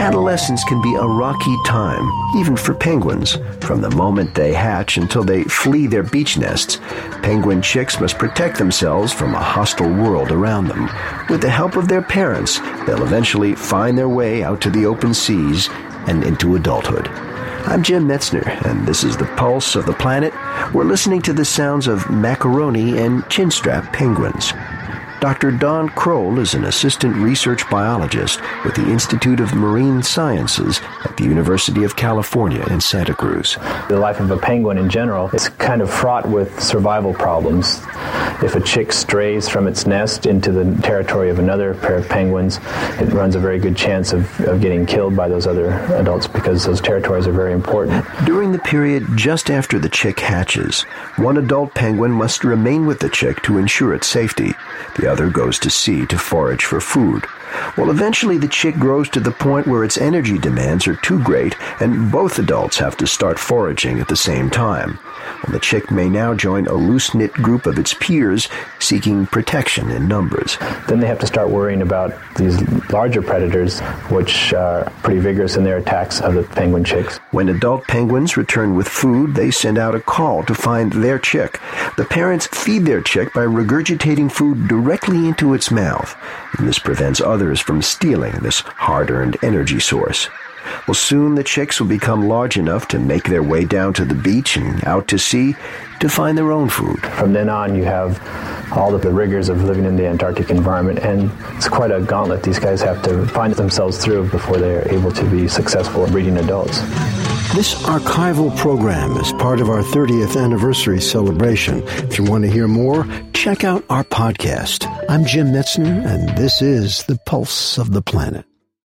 Adolescence can be a rocky time, even for penguins. From the moment they hatch until they flee their beach nests, penguin chicks must protect themselves from a hostile world around them. With the help of their parents, they'll eventually find their way out to the open seas and into adulthood. I'm Jim Metzner, and this is the pulse of the planet. We're listening to the sounds of macaroni and chinstrap penguins. Dr. Don Croll is an assistant research biologist with the Institute of Marine Sciences at the University of California in Santa Cruz. The life of a penguin in general is kind of fraught with survival problems. If a chick strays from its nest into the territory of another pair of penguins, it runs a very good chance of, of getting killed by those other adults because those territories are very important. During the period just after the chick hatches, one adult penguin must remain with the chick to ensure its safety. The other goes to sea to forage for food. Well, eventually the chick grows to the point where its energy demands are too great, and both adults have to start foraging at the same time. Well, the chick may now join a loose knit group of its peers seeking protection in numbers. Then they have to start worrying about these larger predators, which are pretty vigorous in their attacks of the penguin chicks. When adult penguins return with food, they send out a call to find their chick. The parents feed their chick by regurgitating food directly into its mouth. And this prevents others from stealing this hard earned energy source. Well, soon the chicks will become large enough to make their way down to the beach and out to sea to find their own food. From then on, you have all of the rigors of living in the Antarctic environment, and it's quite a gauntlet these guys have to find themselves through before they are able to be successful in breeding adults. This archival program is part of our 30th anniversary celebration. If you want to hear more, check out our podcast. I'm Jim Metzner, and this is The Pulse of the Planet.